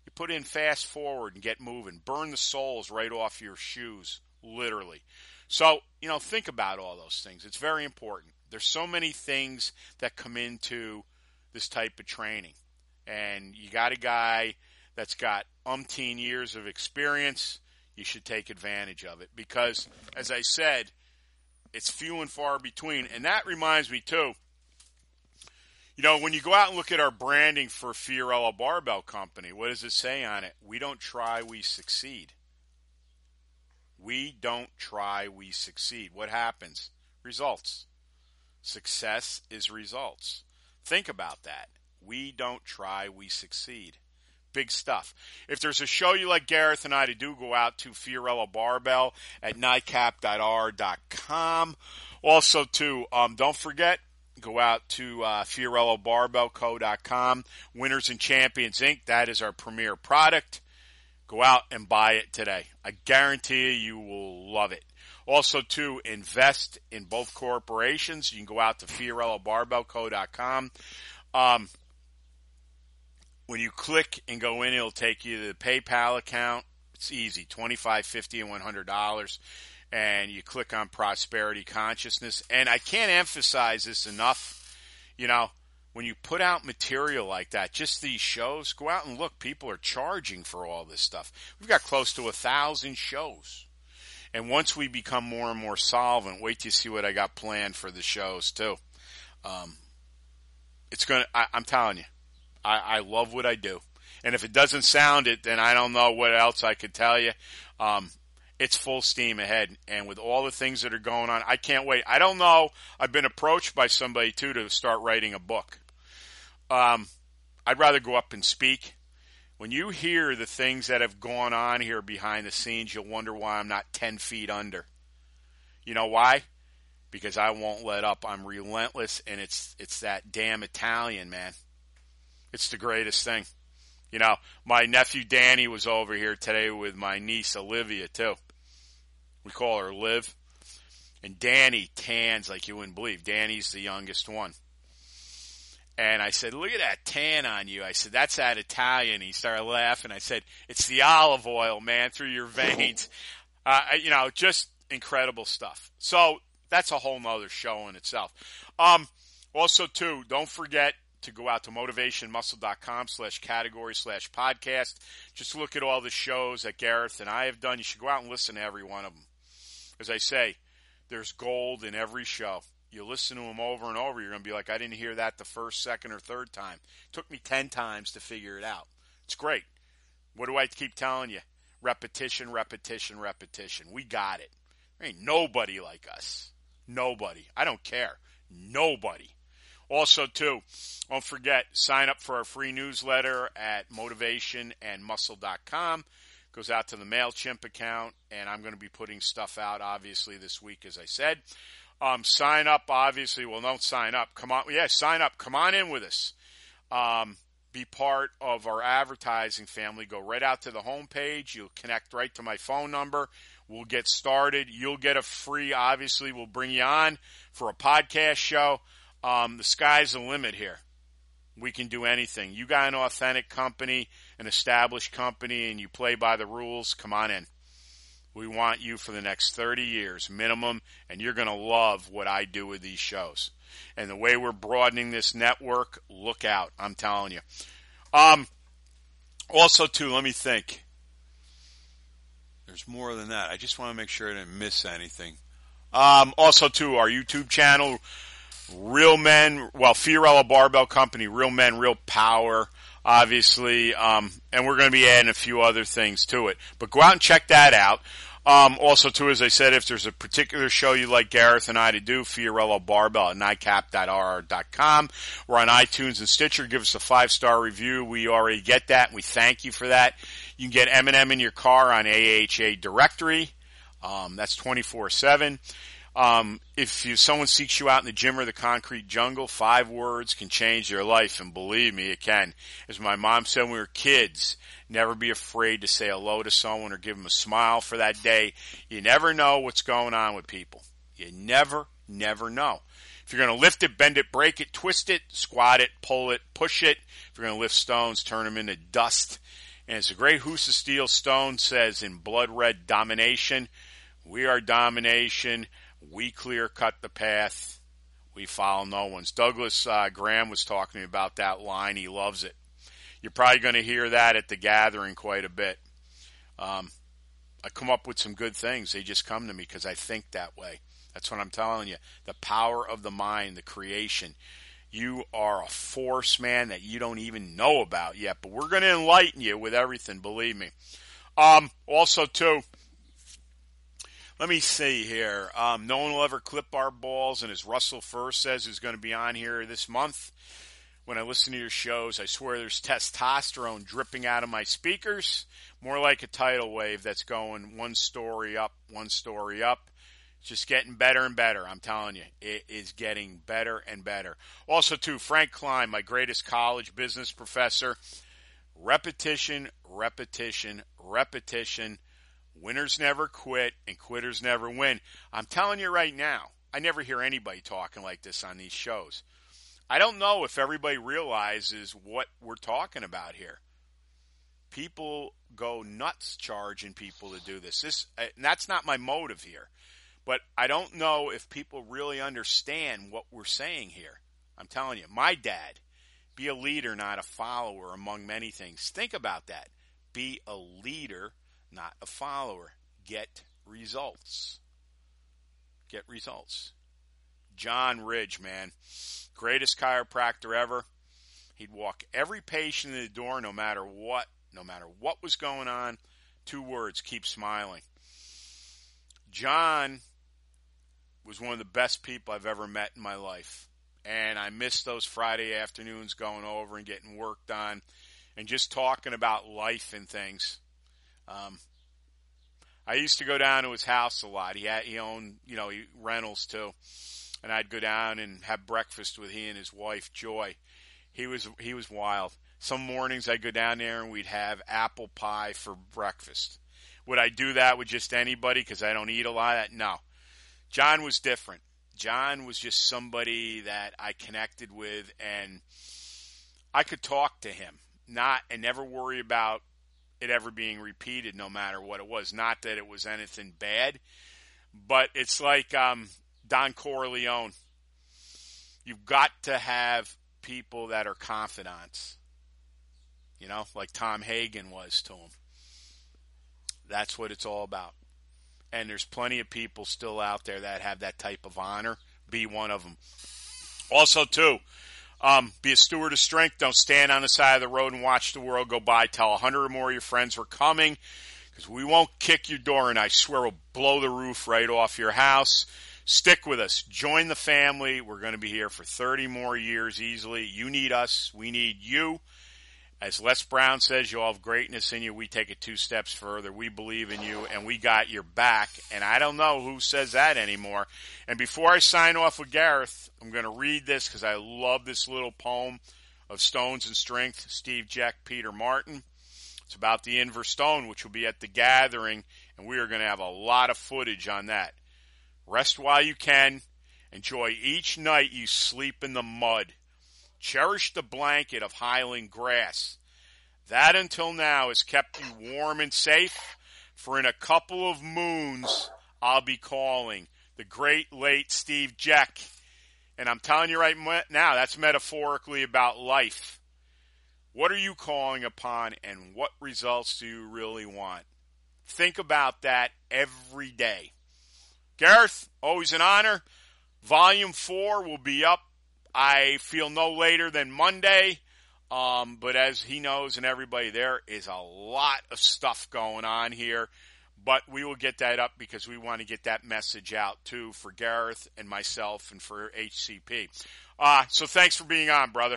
You put in fast forward and get moving. Burn the soles right off your shoes, literally. So, you know, think about all those things. It's very important. There's so many things that come into this type of training. And you got a guy that's got umpteen years of experience, you should take advantage of it because, as I said, it's few and far between. And that reminds me, too, you know, when you go out and look at our branding for Fiorillo Barbell Company, what does it say on it? We don't try, we succeed. We don't try, we succeed. What happens? Results. Success is results. Think about that. We don't try, we succeed. Big stuff. If there's a show you like Gareth and I to do, go out to Fiorillo Barbell at nightcap.r.com. Also, too, um, don't forget, go out to uh, FiorilloBarbellCo.com. Winners and Champions Inc. That is our premier product. Go out and buy it today. I guarantee you, you will love it. Also, to invest in both corporations, you can go out to FiorilloBarbellCo.com. Um, when you click and go in, it'll take you to the PayPal account. It's easy, twenty-five, fifty, and one hundred dollars. And you click on prosperity consciousness. And I can't emphasize this enough. You know, when you put out material like that, just these shows, go out and look. People are charging for all this stuff. We've got close to a thousand shows. And once we become more and more solvent, wait to see what I got planned for the shows too. Um, it's gonna. I, I'm telling you, I, I love what I do. And if it doesn't sound it, then I don't know what else I could tell you. Um, it's full steam ahead. And with all the things that are going on, I can't wait. I don't know. I've been approached by somebody too to start writing a book. Um, I'd rather go up and speak. When you hear the things that have gone on here behind the scenes, you'll wonder why I'm not 10 feet under. You know why? Because I won't let up. I'm relentless, and it's it's that damn Italian, man. It's the greatest thing. You know, my nephew Danny was over here today with my niece Olivia too. We call her Liv. And Danny tans like you wouldn't believe. Danny's the youngest one. And I said, look at that tan on you. I said, that's that Italian. He started laughing. I said, it's the olive oil, man, through your veins. Uh, you know, just incredible stuff. So that's a whole nother show in itself. Um, also, too, don't forget to go out to motivationmuscle.com slash category slash podcast. Just look at all the shows that Gareth and I have done. You should go out and listen to every one of them. As I say, there's gold in every show. You listen to them over and over, you're going to be like, I didn't hear that the first, second, or third time. It took me 10 times to figure it out. It's great. What do I keep telling you? Repetition, repetition, repetition. We got it. There ain't nobody like us. Nobody. I don't care. Nobody. Also, too, don't forget, sign up for our free newsletter at motivationandmuscle.com. Goes out to the MailChimp account, and I'm going to be putting stuff out, obviously, this week, as I said. Um, sign up, obviously. Well, don't sign up. Come on. Yeah, sign up. Come on in with us. Um, be part of our advertising family. Go right out to the homepage. You'll connect right to my phone number. We'll get started. You'll get a free, obviously, we'll bring you on for a podcast show. Um, the sky's the limit here. We can do anything. You got an authentic company, an established company, and you play by the rules, come on in. We want you for the next 30 years minimum, and you're going to love what I do with these shows. And the way we're broadening this network, look out. I'm telling you. Um, also, too, let me think. There's more than that. I just want to make sure I didn't miss anything. Um, also, too, our YouTube channel, Real Men, well, Fiorillo Barbell Company, Real Men, Real Power obviously, um, and we're going to be adding a few other things to it. But go out and check that out. Um, also, too, as I said, if there's a particular show you'd like Gareth and I to do, Fiorillo Barbell at nightcap.rr.com. We're on iTunes and Stitcher. Give us a five star review. We already get that, and we thank you for that. You can get M&M in your car on AHA Directory. Um, that's 24 7. Um, if you, someone seeks you out in the gym or the concrete jungle, five words can change their life, and believe me, it can. As my mom said when we were kids, Never be afraid to say hello to someone or give them a smile for that day. You never know what's going on with people. You never, never know. If you're going to lift it, bend it, break it, twist it, squat it, pull it, push it. If you're going to lift stones, turn them into dust. And as the great Husa Steel Stone says in Blood Red Domination, we are domination. We clear cut the path. We follow no one's. Douglas uh, Graham was talking about that line. He loves it. You're probably going to hear that at the gathering quite a bit. Um, I come up with some good things. They just come to me because I think that way. That's what I'm telling you. The power of the mind, the creation. You are a force, man, that you don't even know about yet. But we're going to enlighten you with everything, believe me. Um, also, too, let me see here. Um, no one will ever clip our balls, and as Russell First says, is going to be on here this month when I listen to your shows. I swear there's testosterone dripping out of my speakers, more like a tidal wave that's going one story up, one story up. just getting better and better. I'm telling you, it is getting better and better. Also, too, Frank Klein, my greatest college business professor. Repetition, repetition, repetition. Winners never quit and quitters never win. I'm telling you right now, I never hear anybody talking like this on these shows. I don't know if everybody realizes what we're talking about here. People go nuts charging people to do this. This uh, and that's not my motive here. But I don't know if people really understand what we're saying here. I'm telling you, my dad, be a leader, not a follower among many things. Think about that. Be a leader, not a follower. Get results. Get results. John Ridge, man greatest chiropractor ever. He'd walk every patient in the door no matter what, no matter what was going on. Two words, keep smiling. John was one of the best people I've ever met in my life. And I miss those Friday afternoons going over and getting worked on and just talking about life and things. Um, I used to go down to his house a lot. He had, he owned, you know, he, rentals too and I'd go down and have breakfast with he and his wife Joy. He was he was wild. Some mornings I'd go down there and we'd have apple pie for breakfast. Would I do that with just anybody because I don't eat a lot of that? No. John was different. John was just somebody that I connected with and I could talk to him, not and never worry about it ever being repeated no matter what it was. Not that it was anything bad, but it's like um Don Corleone. You've got to have people that are confidants. You know, like Tom Hagen was to him. That's what it's all about. And there's plenty of people still out there that have that type of honor. Be one of them. Also, too, um, be a steward of strength. Don't stand on the side of the road and watch the world go by. Tell a hundred or more of your friends we're coming because we won't kick your door and I swear we'll blow the roof right off your house. Stick with us. Join the family. We're going to be here for 30 more years easily. You need us. We need you. As Les Brown says, you all have greatness in you. We take it two steps further. We believe in you and we got your back. And I don't know who says that anymore. And before I sign off with Gareth, I'm going to read this because I love this little poem of Stones and Strength, Steve Jack Peter Martin. It's about the Inver Stone, which will be at the gathering, and we are going to have a lot of footage on that. Rest while you can. Enjoy each night you sleep in the mud. Cherish the blanket of highland grass. That until now has kept you warm and safe, for in a couple of moons I'll be calling the great late Steve Jack. And I'm telling you right now, that's metaphorically about life. What are you calling upon and what results do you really want? Think about that every day. Gareth, always an honor. Volume four will be up, I feel no later than Monday. Um, but as he knows and everybody, there is a lot of stuff going on here. But we will get that up because we want to get that message out too for Gareth and myself and for HCP. Uh, so thanks for being on, brother.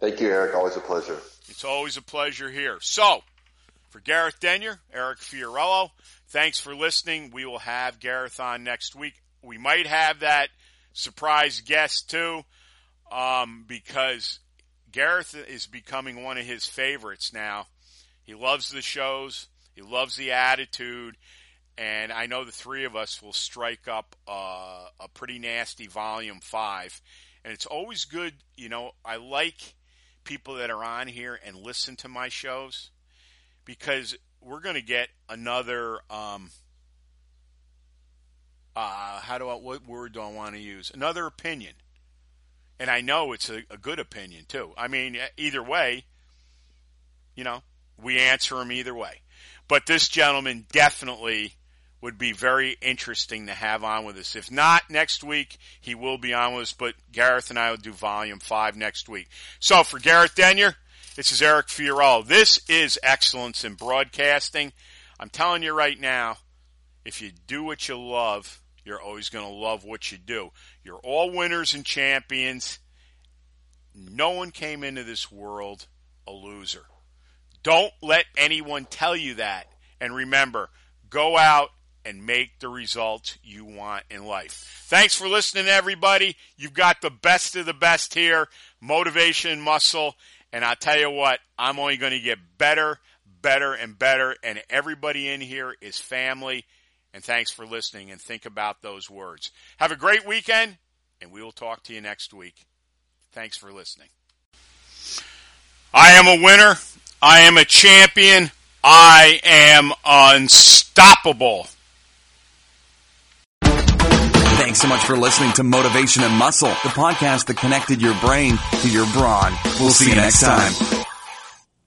Thank you, Eric. Always a pleasure. It's always a pleasure here. So, for Gareth Denyer, Eric Fiorillo, thanks for listening. We will have Gareth on next week. We might have that surprise guest too, um, because Gareth is becoming one of his favorites now. He loves the shows. He loves the attitude. And I know the three of us will strike up uh, a pretty nasty volume five. And it's always good, you know, I like people that are on here and listen to my shows because we're going to get another, um, uh, how do I, what word do I want to use? Another opinion. And I know it's a, a good opinion too. I mean, either way, you know, we answer them either way. But this gentleman definitely would be very interesting to have on with us. If not next week, he will be on with us, but Gareth and I will do volume five next week. So for Gareth Denyer, this is Eric Fiorillo. This is excellence in broadcasting. I'm telling you right now, if you do what you love, you're always going to love what you do. You're all winners and champions. No one came into this world a loser. Don't let anyone tell you that. And remember, go out and make the results you want in life. Thanks for listening, everybody. You've got the best of the best here, motivation muscle. And I'll tell you what, I'm only going to get better, better, and better. And everybody in here is family. And thanks for listening and think about those words. Have a great weekend, and we will talk to you next week. Thanks for listening. I am a winner. I am a champion. I am unstoppable. Thanks so much for listening to Motivation and Muscle, the podcast that connected your brain to your brawn. We'll see you next time.